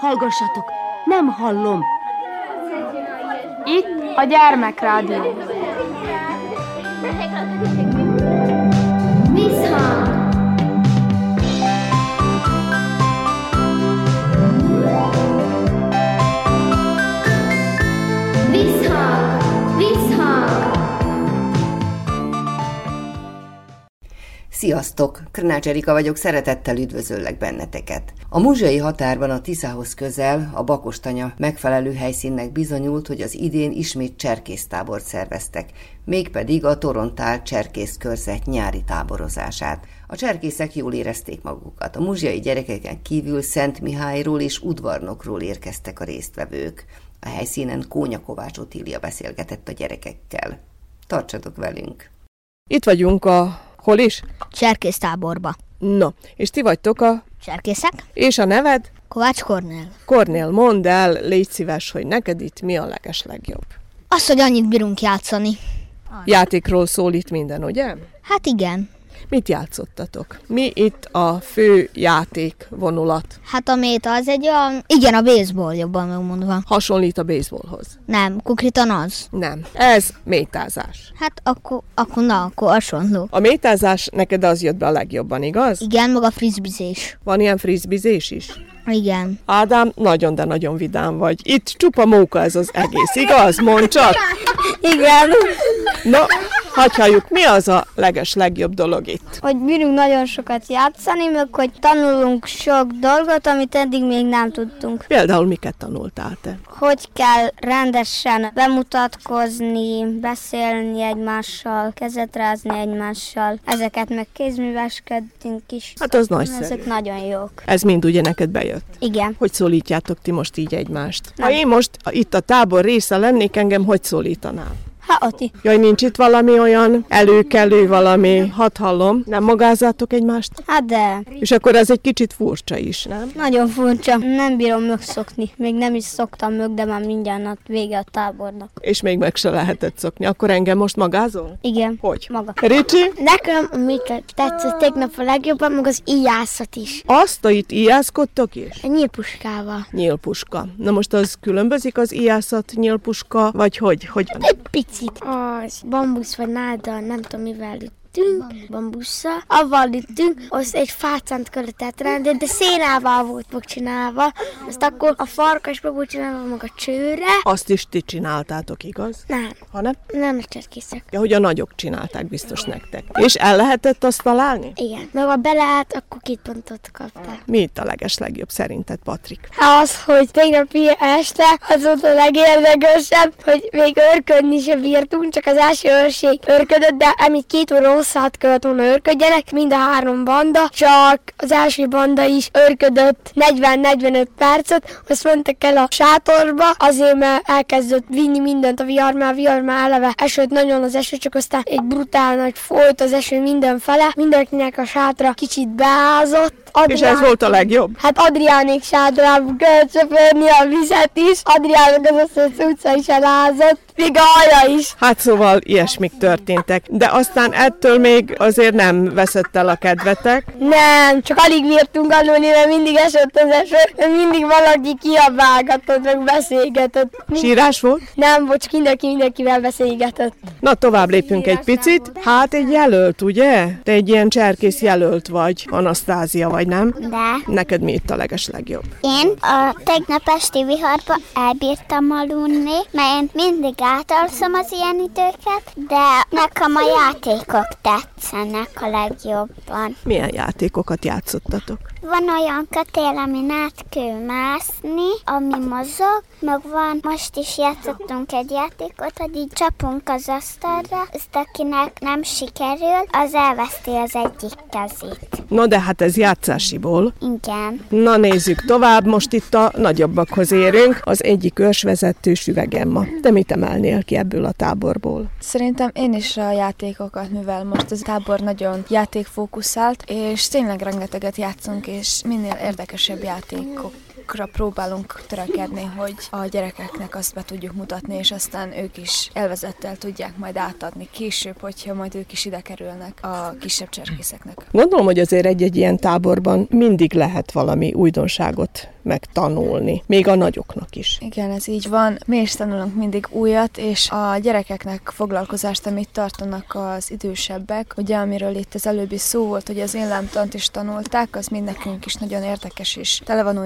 Hallgassatok, nem hallom. Itt a gyermekrádió. Visszhang! Sziasztok! Krnács Erika vagyok, szeretettel üdvözöllek benneteket. A muzsai határban a Tiszához közel a Bakostanya megfelelő helyszínnek bizonyult, hogy az idén ismét cserkésztábort szerveztek, mégpedig a Torontál cserkész körzet nyári táborozását. A cserkészek jól érezték magukat. A muzsiai gyerekeken kívül Szent Mihályról és udvarnokról érkeztek a résztvevők. A helyszínen Kónya Kovács Otília beszélgetett a gyerekekkel. Tartsatok velünk! Itt vagyunk a... Hol is? Cserkésztáborba. Na, és ti vagytok a... Cserkészek? És a neved? Kovács Kornél. Kornél, mondd el, légy szíves, hogy neked itt mi a leges legjobb. Az, hogy annyit bírunk játszani. Játékról szól itt minden, ugye? Hát igen. Mit játszottatok? Mi itt a fő játék vonulat? Hát a méta az egy olyan... Igen, a baseball jobban megmondva. Hasonlít a baseballhoz? Nem, konkrétan az. Nem. Ez métázás. Hát akkor, akkor na, akkor hasonló. A métázás neked az jött be a legjobban, igaz? Igen, meg a frisbizés. Van ilyen frisbizés is? Igen. Ádám, nagyon, de nagyon vidám vagy. Itt csupa móka ez az egész, igaz? Mondd csak! Igen, Na, hagyjuk, mi az a leges legjobb dolog itt? hogy bírunk nagyon sokat játszani, meg hogy tanulunk sok dolgot, amit eddig még nem tudtunk. Például miket tanultál te? Hogy kell rendesen bemutatkozni, beszélni egymással, kezet rázni egymással. Ezeket meg kézműveskedtünk is. Hát az nagyszerű. Ezek nagyon jók. Ez mind ugye neked bejött. Igen. Hogy szólítjátok ti most így egymást? Ha én most itt a tábor része lennék, engem hogy szólítanál? Hát Ati. Jaj, nincs itt valami olyan előkelő, valami, hadd hallom, nem magázzátok egymást? Hát de, És akkor ez egy kicsit furcsa is, nem? nagyon furcsa. Nem bírom megszokni. Még nem is szoktam meg, de már mindjárt a vége a tábornak. És még meg se lehetett szokni. Akkor engem most magázol? Igen. Hogy? Maga. Ricsi, Nekem mit tetszett tegnap a legjobban, meg az íjászat is. azt a itt íjászkodtok is? A nyílpuskával. Nyílpuska. Na most az különbözik az íjászat nyílpuska, vagy hogy? hogy? Egy picit. Az bambusz vagy náda, nem tudom mivel üttünk, bambusszal. Avval üttünk, az egy fácánt kellett rendelni, de szénával volt megcsinálva. Azt akkor a farkasba volt csinálva meg a csőre. Azt is ti csináltátok, igaz? Nem, Ha nem? nem cserkészek. Ja, hogy a nagyok csinálták biztos nektek. És el lehetett azt találni? Igen, meg ha beleállt, akkor két pontot kaptál. Mi itt a leges legjobb szerinted, Patrik? Az, hogy tegnapi este az volt a legérdekesebb, hogy még örködni se bírtunk, csak az első őrség örködött, de amit két óra hosszát volna örködjenek, mind a három banda, csak az első banda is örködött 40-45 percet, azt mentek el a sátorba, azért mert elkezdett vinni mindent a vihar, mert a vihar már eleve esőt nagyon az eső, csak aztán egy brutál nagy folyt az eső mindenfele, mindenkinek a sátra kicsit beázott, És ez volt a legjobb? Hát Adriánék sátrába kellett söpörni a vizet is, Adriának az összes utca is elázott, még a haja is. Hát szóval ilyesmik történtek. De aztán ettől még azért nem veszett el a kedvetek. Nem, csak alig bírtunk aludni, mert mindig esett az eső, mert mindig valaki kiabálgatott, meg beszélgetett. Mi- Sírás volt? Nem, bocs, mindenki mindenkivel beszélgetett. Na, tovább lépünk egy picit. Hát egy jelölt, ugye? Te egy ilyen cserkész jelölt vagy, Anasztázia vagy, nem? De Neked mi itt a leges legjobb? én a tegnap esti viharba elbírtam aludni, mert én mindig átalszom az ilyen időket, de nekem a játékok tetszenek a legjobban. Milyen játékokat játszottatok? Van olyan kötél, amin át kell mászni, ami mozog, meg van, most is játszottunk egy játékot, hogy így csapunk az asztalra, azt akinek nem sikerül, az elveszti az egyik kezét. Na de hát ez játszásiból. Igen. Na nézzük tovább, most itt a nagyobbakhoz érünk. Az egyik ősvezető Süvegemma. Te mit emelnél ki ebből a táborból? Szerintem én is a játékokat, mivel most ez a tábor nagyon játékfókuszált, és tényleg rengeteget játszunk, és minél érdekesebb játékok azokra próbálunk törekedni, hogy a gyerekeknek azt be tudjuk mutatni, és aztán ők is elvezettel tudják majd átadni később, hogyha majd ők is ide kerülnek a kisebb cserkészeknek. Gondolom, hogy azért egy-egy ilyen táborban mindig lehet valami újdonságot megtanulni, még a nagyoknak is. Igen, ez így van. Mi is tanulunk mindig újat, és a gyerekeknek foglalkozást, amit tartanak az idősebbek, ugye amiről itt az előbbi szó volt, hogy az én lámtant is tanulták, az mind nekünk is nagyon érdekes és tele van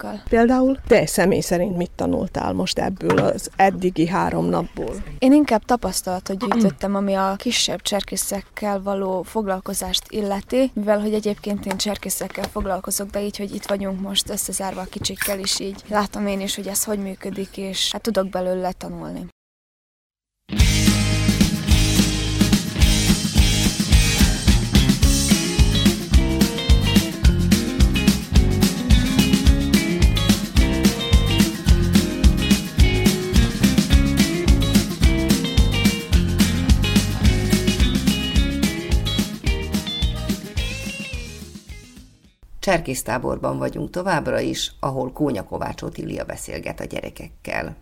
újdonsággal. Például te személy szerint mit tanultál most ebből az eddigi három napból? Én inkább tapasztalatot gyűjtöttem, ami a kisebb cserkészekkel való foglalkozást illeti, mivel hogy egyébként én cserkészekkel foglalkozok, de így, hogy itt vagyunk most összezárva a kicsikkel is, így látom én is, hogy ez hogy működik, és hát tudok belőle tanulni. Cserkésztáborban vagyunk továbbra is, ahol Kónya Kovács Otília beszélget a gyerekekkel.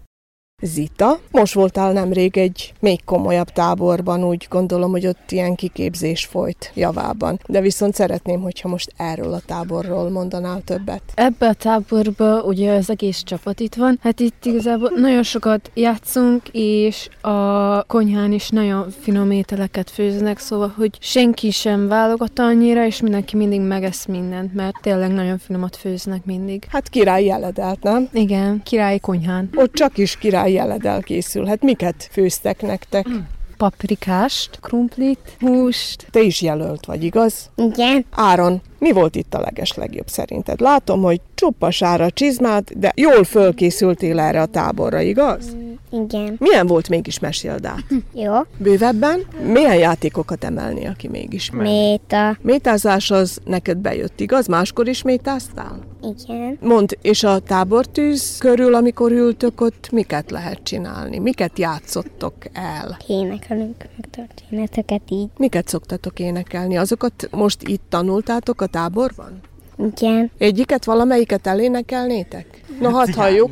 Zita, most voltál nemrég egy még komolyabb táborban, úgy gondolom, hogy ott ilyen kiképzés folyt javában. De viszont szeretném, hogyha most erről a táborról mondanál többet. Ebbe a táborba ugye az egész csapat itt van. Hát itt igazából nagyon sokat játszunk, és a konyhán is nagyon finom ételeket főznek, szóval, hogy senki sem válogat annyira, és mindenki mindig megesz mindent, mert tényleg nagyon finomat főznek mindig. Hát király jeledelt, nem? Igen, királyi konyhán. Ott csak is király jeledel készülhet. Miket főztek nektek? Paprikást, krumplit, húst. Te is jelölt vagy, igaz? Igen. Áron, mi volt itt a leges legjobb szerinted? Látom, hogy csupa sára csizmát, de jól fölkészültél erre a táborra, igaz? Igen. Milyen volt mégis meséld át? Jó. Bővebben? Milyen játékokat emelnél ki mégis? Méta. Métázás az neked bejött, igaz? Máskor is métáztál? Igen. Mond, és a tábortűz körül, amikor ültök ott, miket lehet csinálni? Miket játszottok el? Énekelünk meg történeteket így. Miket szoktatok énekelni? Azokat most itt tanultátok a táborban? Igen. Egyiket, valamelyiket elénekelnétek? Na, hadd halljuk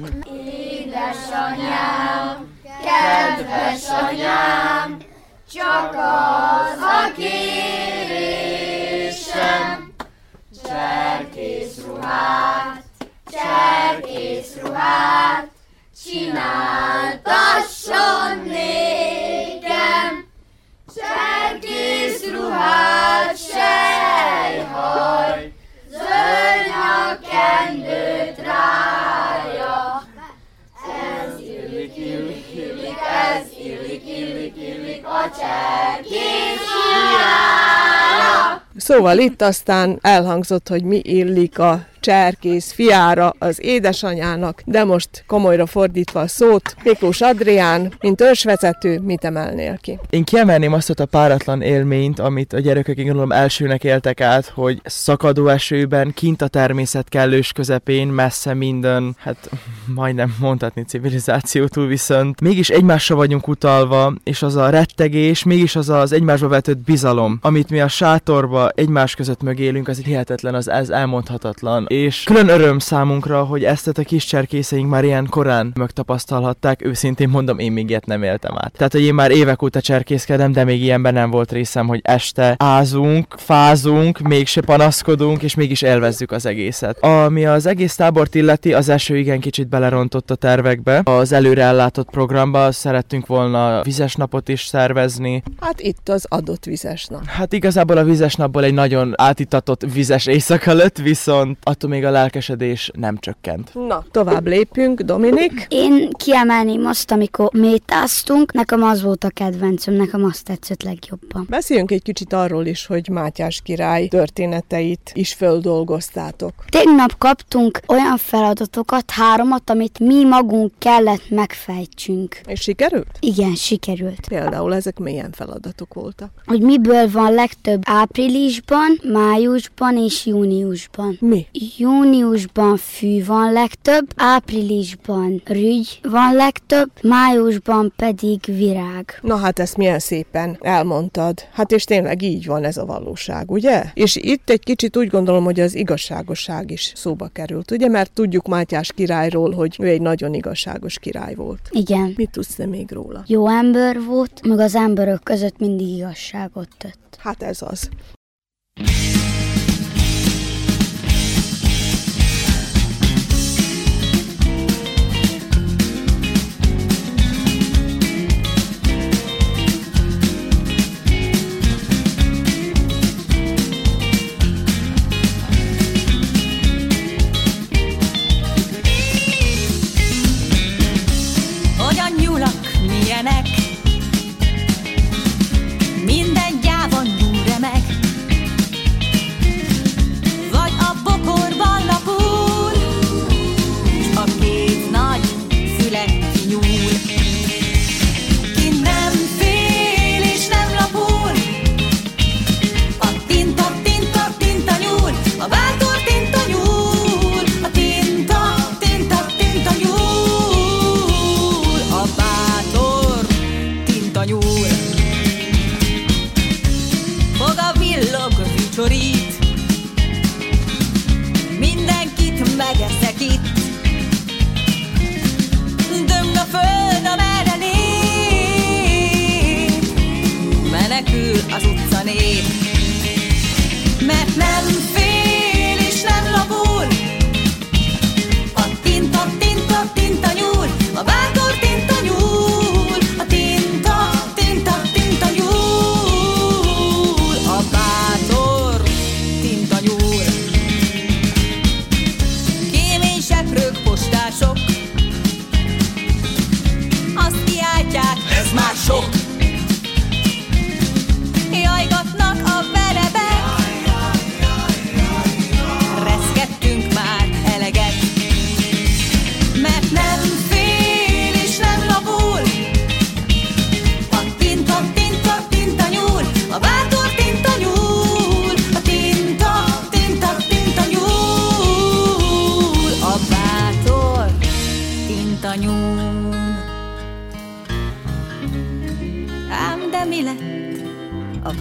édesanyám, kedves anyám, csak az a kérésem. Cserkész ruhát, cserkész ruhát, csináltasson nékem. Cserkész ruhát, sejhaj, zöld nyakendőt rám. Culture gives you. Szóval itt aztán elhangzott, hogy mi illik a cserkész fiára az édesanyának, de most komolyra fordítva a szót, Miklós Adrián, mint ősvezető, mit emelnél ki? Én kiemelném azt a páratlan élményt, amit a gyerekek én gondolom elsőnek éltek át, hogy szakadó esőben, kint a természet kellős közepén, messze minden, hát majdnem mondhatni civilizációtól viszont mégis egymásra vagyunk utalva, és az a rettegés, mégis az az egymásba vetett bizalom, amit mi a sátorba egymás között mögélünk, az egy hihetetlen, az ez elmondhatatlan. És külön öröm számunkra, hogy ezt a kis cserkészeink már ilyen korán megtapasztalhatták, őszintén mondom, én még ilyet nem éltem át. Tehát, hogy én már évek óta cserkészkedem, de még ilyenben nem volt részem, hogy este ázunk, fázunk, mégse panaszkodunk, és mégis élvezzük az egészet. Ami az egész tábort illeti, az eső igen kicsit belerontott a tervekbe. Az előre ellátott programba szerettünk volna vizes napot is szervezni. Hát itt az adott vizes nap. Hát igazából a vizes napból egy nagyon átitatott vizes éjszaka lett, viszont attól még a lelkesedés nem csökkent. Na, tovább lépünk, Dominik. Én kiemelném azt, amikor métáztunk, nekem az volt a kedvencem, nekem azt tetszett legjobban. Beszéljünk egy kicsit arról is, hogy Mátyás király történeteit is földolgoztátok. Tegnap kaptunk olyan feladatokat, háromat, amit mi magunk kellett megfejtsünk. És sikerült? Igen, sikerült. Például ezek milyen feladatok voltak? Hogy miből van legtöbb áprilisban, májusban és júniusban. Mi? júniusban fű van legtöbb, áprilisban rügy van legtöbb, májusban pedig virág. Na hát ezt milyen szépen elmondtad. Hát és tényleg így van ez a valóság, ugye? És itt egy kicsit úgy gondolom, hogy az igazságosság is szóba került, ugye? Mert tudjuk Mátyás királyról, hogy ő egy nagyon igazságos király volt. Igen. Mit tudsz te még róla? Jó ember volt, meg az emberök között mindig igazságot tett. Hát ez az. hogy a nyulak milyenek.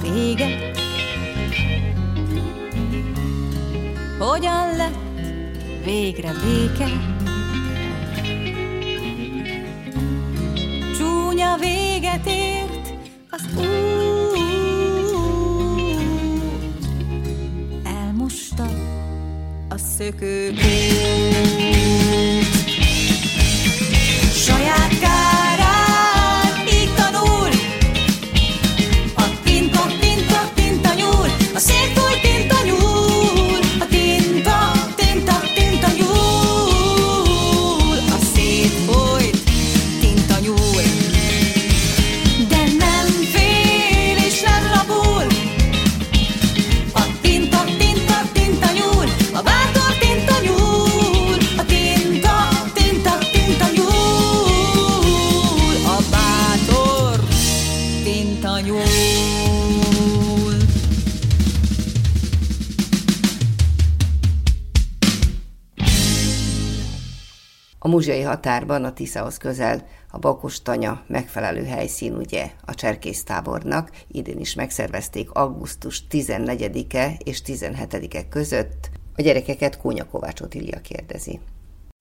A vége? Hogyan lett végre béke? Csúnya véget ért az út, elmosta a szökőkút. Nyúl. A muzsiai határban, a Tiszahoz közel, a Bakostanya megfelelő helyszín ugye a cserkésztábornak, idén is megszervezték augusztus 14-e és 17-e között. A gyerekeket Kónya Kovács Otília kérdezi.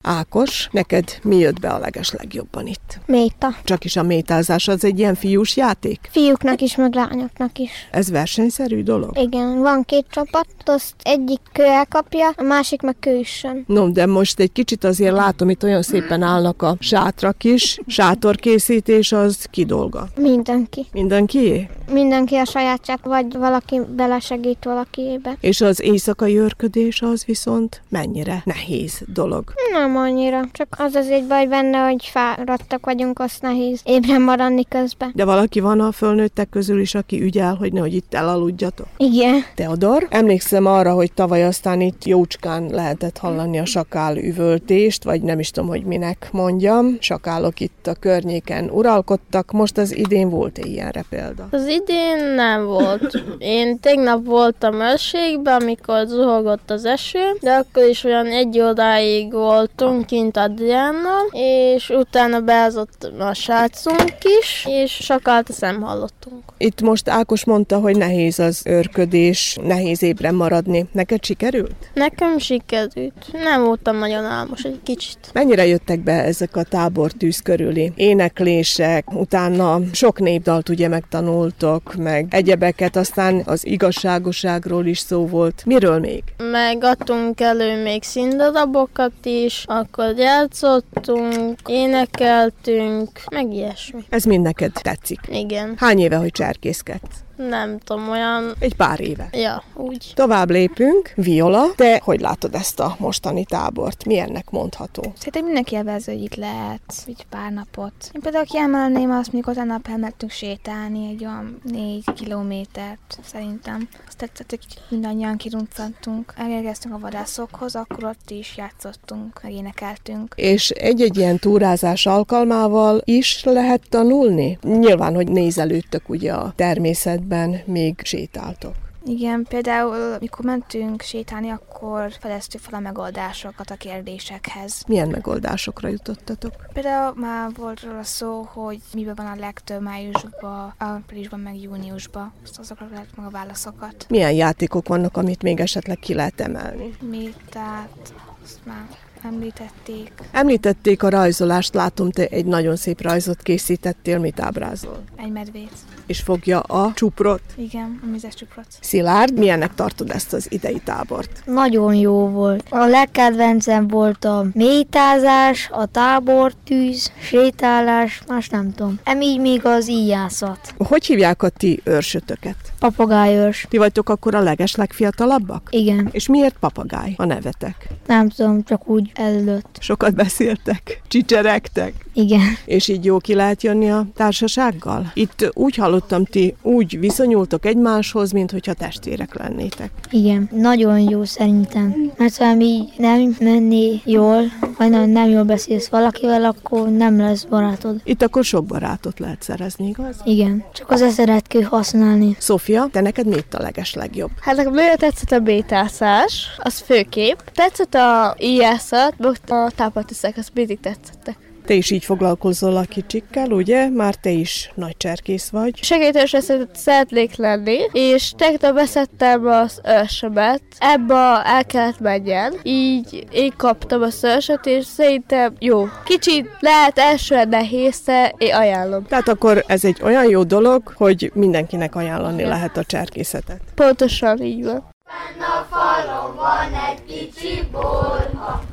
Ákos, neked mi jött be a leges legjobban itt? Méta. Csak is a métázás az egy ilyen fiús játék? Fiúknak is, meg lányoknak is. Ez versenyszerű dolog? Igen, van két csapat, azt egyik kő elkapja, a másik meg kőüssön. No, de most egy kicsit azért látom, itt olyan szépen állnak a sátrak is. Sátorkészítés az ki dolga? Mindenki. Mindenkié? Mindenki a sajátját, vagy valaki belesegít valakiébe. És az éjszakai őrködés az viszont mennyire nehéz dolog? Nem nem annyira. Csak az az egy baj benne, hogy fáradtak vagyunk, azt nehéz ébren maradni közben. De valaki van a fölnőttek közül is, aki ügyel, hogy nehogy itt elaludjatok. Igen. Teodor, emlékszem arra, hogy tavaly aztán itt jócskán lehetett hallani a sakál üvöltést, vagy nem is tudom, hogy minek mondjam. Sakálok itt a környéken uralkodtak, most az idén volt ilyenre példa? Az idén nem volt. Én tegnap voltam őrségben, amikor zuhogott az eső, de akkor is olyan egy óráig voltunk kint Adriánnal, és utána beázott a srácunk is, és sakalt nem hallottunk. Itt most Ákos mondta, hogy nehéz az örködés, nehéz ébren maradni. Neked sikerült? Nekem sikerült. Nem voltam nagyon álmos egy kicsit. Mennyire jöttek be ezek a tábortűz körüli éneklések, utána sok népdalt ugye megtanultok, meg egyebeket, aztán az igazságoságról is szó volt. Miről még? Megadtunk elő még színdarabokat is, akkor játszottunk, énekeltünk, meg ilyesmi. Ez mind neked tetszik. Igen. Hány éve, hogy cserkészkedsz? Nem tudom, olyan... Egy pár éve. Ja, úgy. Tovább lépünk. Viola, te hogy látod ezt a mostani tábort? Milyennek mondható? Szerintem mindenki élvező, hogy itt lehet, így pár napot. Én például kiemelném azt, mikor az nap elmentünk sétálni egy olyan négy kilométert, szerintem. Azt tetszett, hogy mindannyian kirunccantunk. Elérkeztünk a vadászokhoz, akkor ott is játszottunk, meg énekeltünk. És egy-egy ilyen túrázás alkalmával is lehet tanulni? Nyilván, hogy nézelődtök ugye a természet életben még sétáltok? Igen, például mikor mentünk sétálni, akkor fedeztük fel a megoldásokat a kérdésekhez. Milyen megoldásokra jutottatok? Például már volt róla szó, hogy miben van a legtöbb májusban, áprilisban, meg júniusban. Azt azokra lehet meg a válaszokat. Milyen játékok vannak, amit még esetleg ki lehet emelni? Métát, azt már említették. Említették a rajzolást, látom, te egy nagyon szép rajzot készítettél, mit ábrázol? Egy medvét. És fogja a csuprot? Igen, a mizes csuprot. Szilárd, milyennek tartod ezt az idei tábort? Nagyon jó volt. A legkedvencem volt a métázás, a tábortűz, sétálás, más nem tudom. Em így még az íjászat. Hogy hívják a ti őrsötöket? Papagájos. Ti vagytok akkor a leges legfiatalabbak? Igen. És miért papagáj a nevetek? Nem tudom, csak úgy előtt. Sokat beszéltek? Csicseregtek? Igen. És így jó ki lehet jönni a társasággal? Itt úgy hallottam, ti úgy viszonyultok egymáshoz, mint hogyha testvérek lennétek. Igen, nagyon jó szerintem. Mert ha így nem menni jól, vagy nem, nem jól beszélsz valakivel, akkor nem lesz barátod. Itt akkor sok barátot lehet szerezni, igaz? Igen, csak az eszeret kell használni. Sofia, te neked mi itt a leges legjobb? Hát nekem nagyon tetszett a bétászás, az főkép. Tetszett a ijászat, a tápatiszek, az mindig tetszettek. Te is így foglalkozol a kicsikkel, ugye? Már te is nagy cserkész vagy. Segítős szeretnék lenni, és tegnap beszettem az őrsömet. Ebbe el kellett menjen. Így én kaptam a szőrsöt, és szerintem jó. Kicsit lehet elsően nehéz, de én ajánlom. Tehát akkor ez egy olyan jó dolog, hogy mindenkinek ajánlani lehet a cserkészetet. Pontosan így van. Fenn a falon van egy kicsi borha,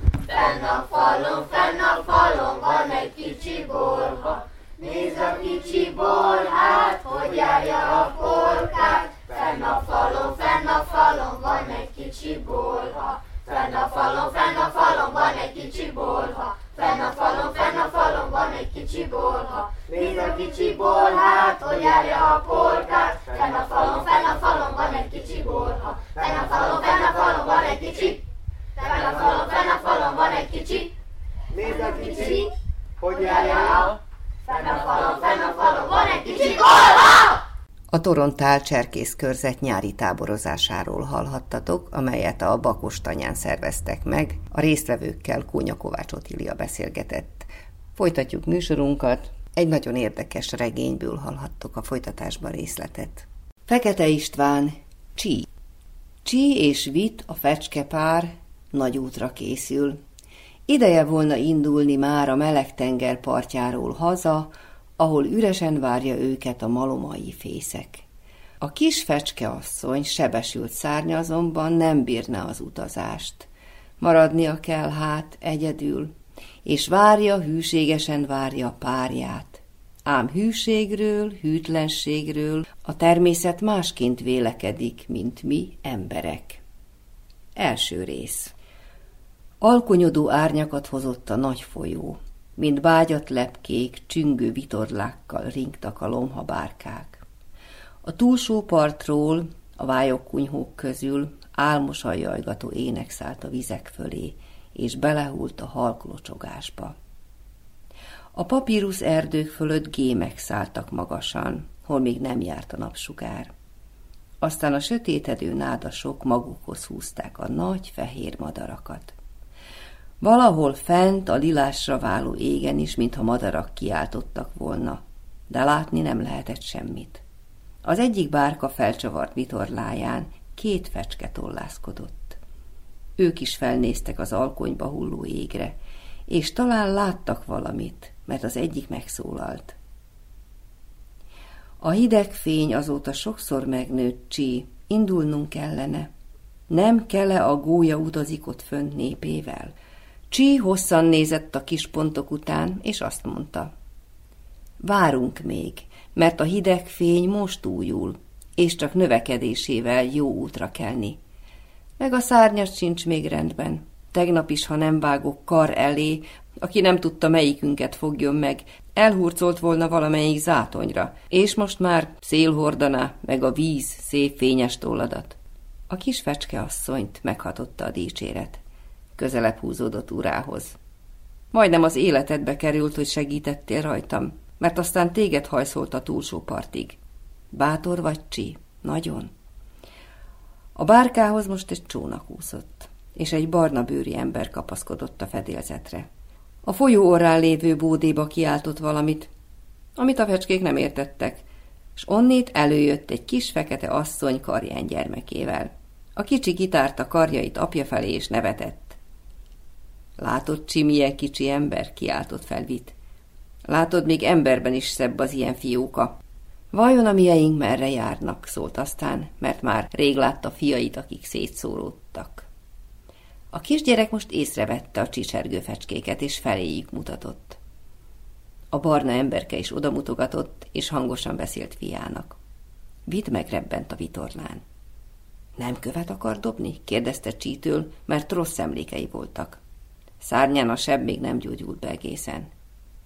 Fenn a falon, fenn a falon van egy kicsi borha. Nézd a kicsi borhát, hogy járja a porkát. Fenn a falon, fenn a falon van egy kicsi borha. Fenn a falon, fenn a falon van egy kicsi borha. Fenn a falon, fenn a falon van egy kicsi borha. Nézd a kicsi borhát, hogy járja a porkát. Fenn a falon, fenn a falon van egy kicsi borha. Fenn a falon, fenn a falon van egy kicsi. Fenn a falon, fenn a falon van egy kicsi. Nézd a kicsi, hogy járja. Fenn a falon, fenn a falon van egy kicsi borha. A Torontál Cserkész körzet nyári táborozásáról hallhattatok, amelyet a Bakostanyán szerveztek meg. A résztvevőkkel Kónya Kovács Otília beszélgetett. Folytatjuk műsorunkat. Egy nagyon érdekes regényből hallhattok a folytatásban részletet. Fekete István, Csí. Csí és Vit, a fecskepár, nagy útra készül. Ideje volna indulni már a meleg tenger partjáról haza, ahol üresen várja őket a malomai fészek. A kis fecske asszony sebesült szárnya azonban nem bírna az utazást. Maradnia kell hát egyedül, és várja, hűségesen várja párját. Ám hűségről, hűtlenségről a természet másként vélekedik, mint mi emberek. Első rész Alkonyodó árnyakat hozott a nagy folyó, mint bágyat lepkék, csüngő vitorlákkal ringtak a lomhabárkák. A túlsó partról, a vályok kunyhók közül álmosan jajgató ének szállt a vizek fölé, és belehult a halklocsogásba. A papírus erdők fölött gémek szálltak magasan, hol még nem járt a napsugár. Aztán a sötétedő nádasok magukhoz húzták a nagy fehér madarakat. Valahol fent a lilásra váló égen is, mintha madarak kiáltottak volna, de látni nem lehetett semmit. Az egyik bárka felcsavart vitorláján két fecske tollászkodott. Ők is felnéztek az alkonyba hulló égre, és talán láttak valamit, mert az egyik megszólalt. A hideg fény azóta sokszor megnőtt, Csi, indulnunk kellene. Nem kele a gólya utazik ott fönt népével. Csi hosszan nézett a kis pontok után, és azt mondta. Várunk még, mert a hideg fény most újul, és csak növekedésével jó útra kelni. Meg a szárnyas sincs még rendben. Tegnap is, ha nem vágok kar elé, aki nem tudta melyikünket fogjon meg, elhurcolt volna valamelyik zátonyra, és most már szélhordaná, meg a víz szép fényes tolladat. A kis fecske asszonyt meghatotta a dicséret. Közelebb húzódott urához. Majdnem az életedbe került, hogy segítettél rajtam, mert aztán téged hajszolt a túlsó partig. Bátor vagy, Csi? Nagyon. A bárkához most egy csónak úszott, és egy barna bőri ember kapaszkodott a fedélzetre. A folyó orrán lévő bódéba kiáltott valamit, amit a fecskék nem értettek, és onnét előjött egy kis fekete asszony karján gyermekével. A kicsi kitárta karjait apja felé és nevetett. Látod, Csi, milyen kicsi ember? kiáltott fel Vit. Látod, még emberben is szebb az ilyen fióka. Vajon a mieink merre járnak, szólt aztán, mert már rég látta fiait, akik szétszóródtak. A kisgyerek most észrevette a csicsergő fecskéket, és feléjük mutatott. A barna emberke is odamutogatott, és hangosan beszélt fiának. Vidd megrebbent a vitorlán. Nem követ akar dobni? kérdezte Csítől, mert rossz emlékei voltak. Szárnyán a seb még nem gyógyult be egészen.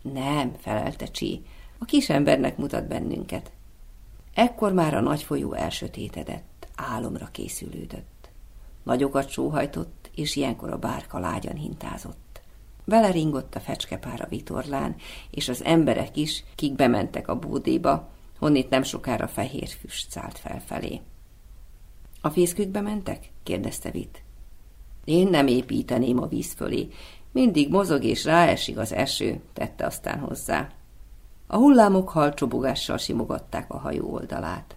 Nem, felelte Csí, a kis embernek mutat bennünket. Ekkor már a nagy folyó elsötétedett, álomra készülődött. Nagyokat sóhajtott, és ilyenkor a bárka lágyan hintázott. Vele ringott a fecskepár a vitorlán, és az emberek is, kik bementek a bódéba, honnét nem sokára fehér füst szállt felfelé. A fészkükbe mentek? kérdezte Vit. Én nem építeném a víz fölé. Mindig mozog és ráesik az eső, tette aztán hozzá. A hullámok halcsobogással simogatták a hajó oldalát.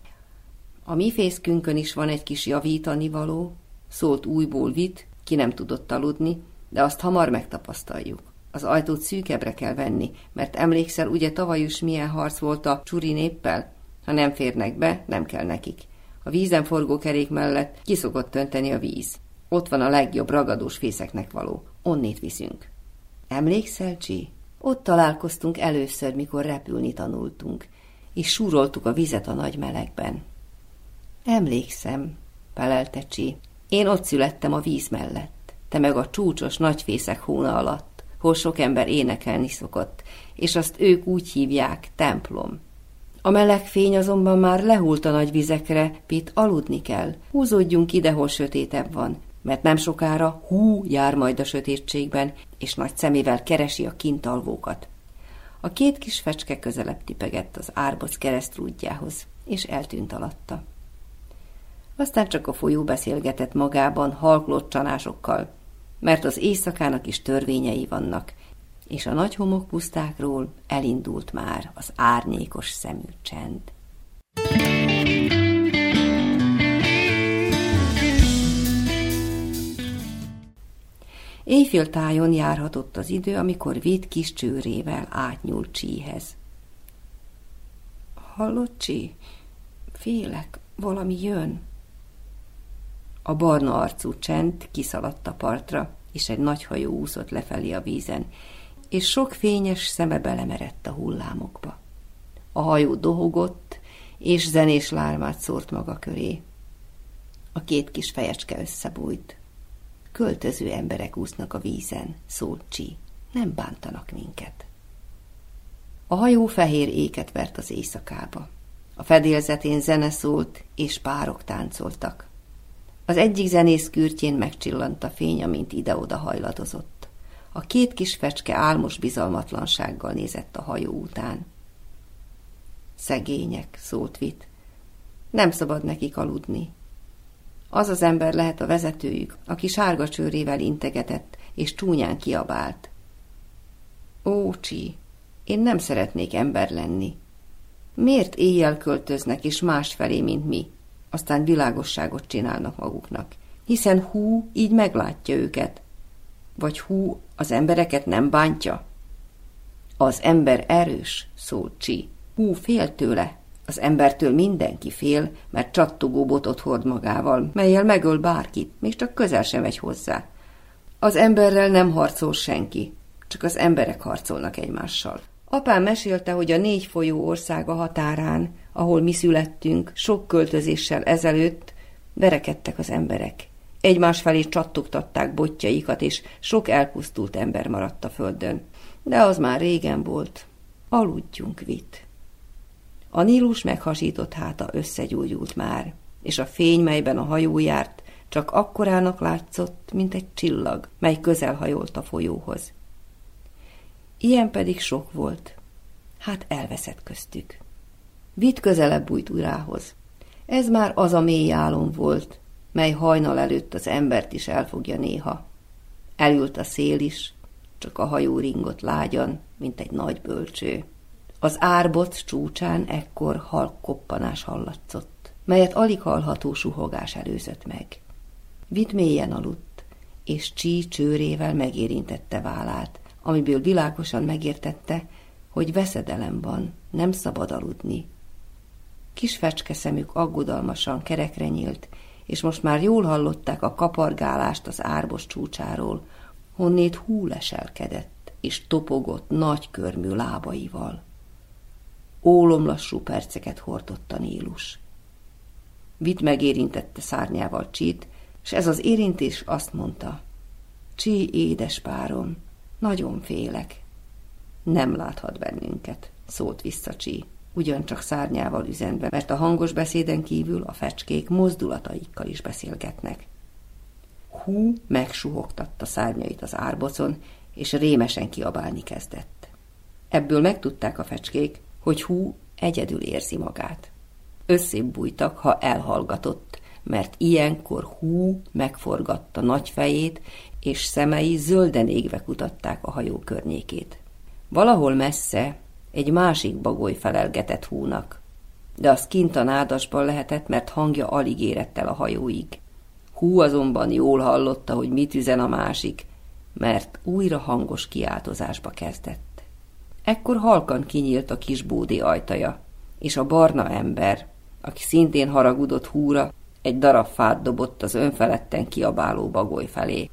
A mi fészkünkön is van egy kis javítani való, szólt újból Vit, ki nem tudott aludni, de azt hamar megtapasztaljuk. Az ajtót szűkebbre kell venni, mert emlékszel, ugye tavaly is milyen harc volt a csuri néppel? Ha nem férnek be, nem kell nekik. A vízen forgó kerék mellett kiszokott tönteni a víz. Ott van a legjobb ragadós fészeknek való. Onnét viszünk. Emlékszel, Csi? Ott találkoztunk először, mikor repülni tanultunk, és súroltuk a vizet a nagy melegben. Emlékszem, felelte Csi. Én ott születtem a víz mellett, te meg a csúcsos nagyfészek hóna alatt, hol sok ember énekelni szokott, és azt ők úgy hívják templom. A meleg fény azonban már lehult a nagy vizekre, Pit aludni kell. Húzódjunk ide, hol sötétebb van, mert nem sokára hú jár majd a sötétségben, és nagy szemével keresi a kintalvókat. A két kis fecske közelebb tipegett az árboc keresztrúdjához, és eltűnt alatta. Aztán csak a folyó beszélgetett magában halklott csanásokkal, mert az éjszakának is törvényei vannak, és a nagy homokpusztákról elindult már az árnyékos szemű csend. Éjféltájon járhatott az idő, amikor véd kis csőrével átnyúlt Csíhez. Hallott, Csí? Félek, valami jön. A barna arcú csend kiszaladt a partra, és egy nagy hajó úszott lefelé a vízen, és sok fényes szeme belemerett a hullámokba. A hajó dohogott, és zenés lármát szórt maga köré. A két kis fejecske összebújt. Költöző emberek úsznak a vízen, szólt Csi. Nem bántanak minket. A hajó fehér éket vert az éjszakába. A fedélzetén zene szólt, és párok táncoltak. Az egyik zenész kürtjén megcsillant a fény, amint ide-oda hajladozott. A két kis fecske álmos bizalmatlansággal nézett a hajó után. Szegények, szólt Vit. Nem szabad nekik aludni. Az az ember lehet a vezetőjük, aki sárga csőrével integetett, és csúnyán kiabált. Ó, én nem szeretnék ember lenni. Miért éjjel költöznek és másfelé, mint mi? Aztán világosságot csinálnak maguknak. Hiszen hú így meglátja őket. Vagy hú az embereket nem bántja? Az ember erős, szólt Csi. Hú fél tőle. Az embertől mindenki fél, mert csattogó botot hord magával, melyel megöl bárkit, még csak közel sem megy hozzá. Az emberrel nem harcol senki, csak az emberek harcolnak egymással. Apám mesélte, hogy a négy folyó országa határán, ahol mi születtünk, sok költözéssel ezelőtt verekedtek az emberek. Egymás felé csattogtatták botjaikat, és sok elpusztult ember maradt a földön. De az már régen volt. Aludjunk, Vit. A Nílus meghasított háta összegyújult már, és a fény, melyben a hajó járt, csak akkorának látszott, mint egy csillag, mely közel hajolt a folyóhoz. Ilyen pedig sok volt. Hát elveszett köztük. Vitt közelebb bújt urához. Ez már az a mély álom volt, mely hajnal előtt az embert is elfogja néha. Elült a szél is, csak a hajó ringott lágyan, mint egy nagy bölcső. Az árbot csúcsán ekkor halk koppanás hallatszott, melyet alig hallható suhogás előzött meg. Vid mélyen aludt, és csí csőrével megérintette vállát, amiből világosan megértette, hogy veszedelem van, nem szabad aludni. Kis fecske szemük aggodalmasan kerekre nyílt, és most már jól hallották a kapargálást az árbos csúcsáról, honnét hú leselkedett, és topogott nagy körmű lábaival. Ólomlassú perceket hordott a Nílus. Vit megérintette szárnyával Csit, és ez az érintés azt mondta, Csi, édes párom, nagyon félek. Nem láthat bennünket, szólt vissza Csi, ugyancsak szárnyával üzenve, mert a hangos beszéden kívül a fecskék mozdulataikkal is beszélgetnek. Hú megsuhogtatta szárnyait az árbocon, és rémesen kiabálni kezdett. Ebből megtudták a fecskék, hogy hú egyedül érzi magát. Összébb bújtak, ha elhallgatott, mert ilyenkor hú megforgatta nagy fejét, és szemei zölden égve kutatták a hajó környékét. Valahol messze egy másik bagoly felelgetett húnak, de az kint a nádasban lehetett, mert hangja alig érett el a hajóig. Hú azonban jól hallotta, hogy mit üzen a másik, mert újra hangos kiáltozásba kezdett. Ekkor halkan kinyílt a kis bódi ajtaja, és a barna ember, aki szintén haragudott húra, egy darab fát dobott az önfeledten kiabáló bagoly felé.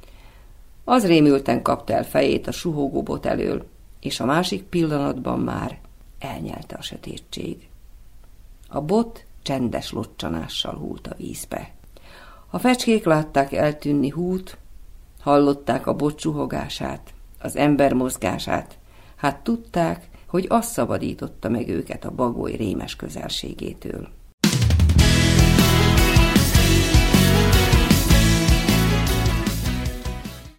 Az rémülten kapta el fejét a suhogó bot elől, és a másik pillanatban már elnyelte a sötétség. A bot csendes locsanással húlt a vízbe. A fecskék látták eltűnni hút, hallották a bot suhogását, az ember mozgását, hát tudták, hogy az szabadította meg őket a bagoly rémes közelségétől.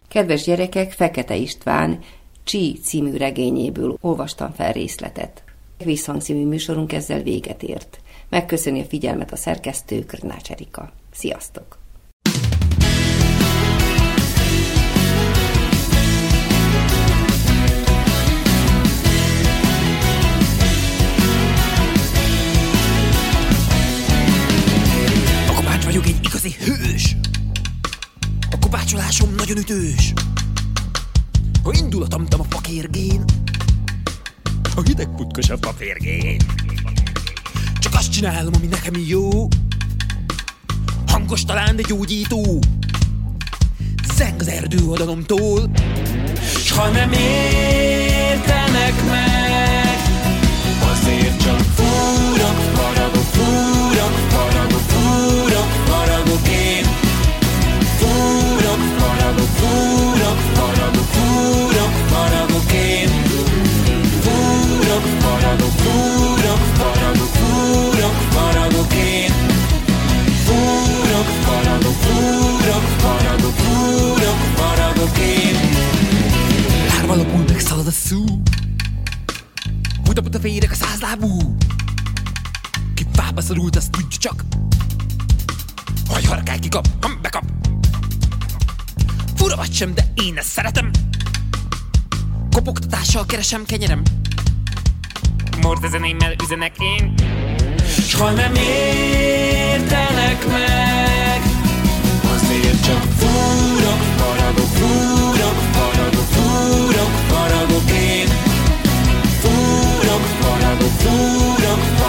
Kedves gyerekek, Fekete István Csi című regényéből olvastam fel részletet. Visszhang című műsorunk ezzel véget ért. Megköszöni a figyelmet a szerkesztő Krnács Erika. Sziasztok! Nagyon ütős. Ha indul a a fakérgén. A hideg putkos a papérgén Csak azt csinálom, ami nekem jó. Hangos talán, de gyógyító. Zeng az erdő oldalomtól S ha nem értenek meg Azért csak máshol keresem kenyerem. Morte zenémmel üzenek én. S ha nem értenek meg. Azért csak fúrok, faragok, fúrok, faragok, fúrok, faragok én. Fúrok, faragok, fúrok, faragok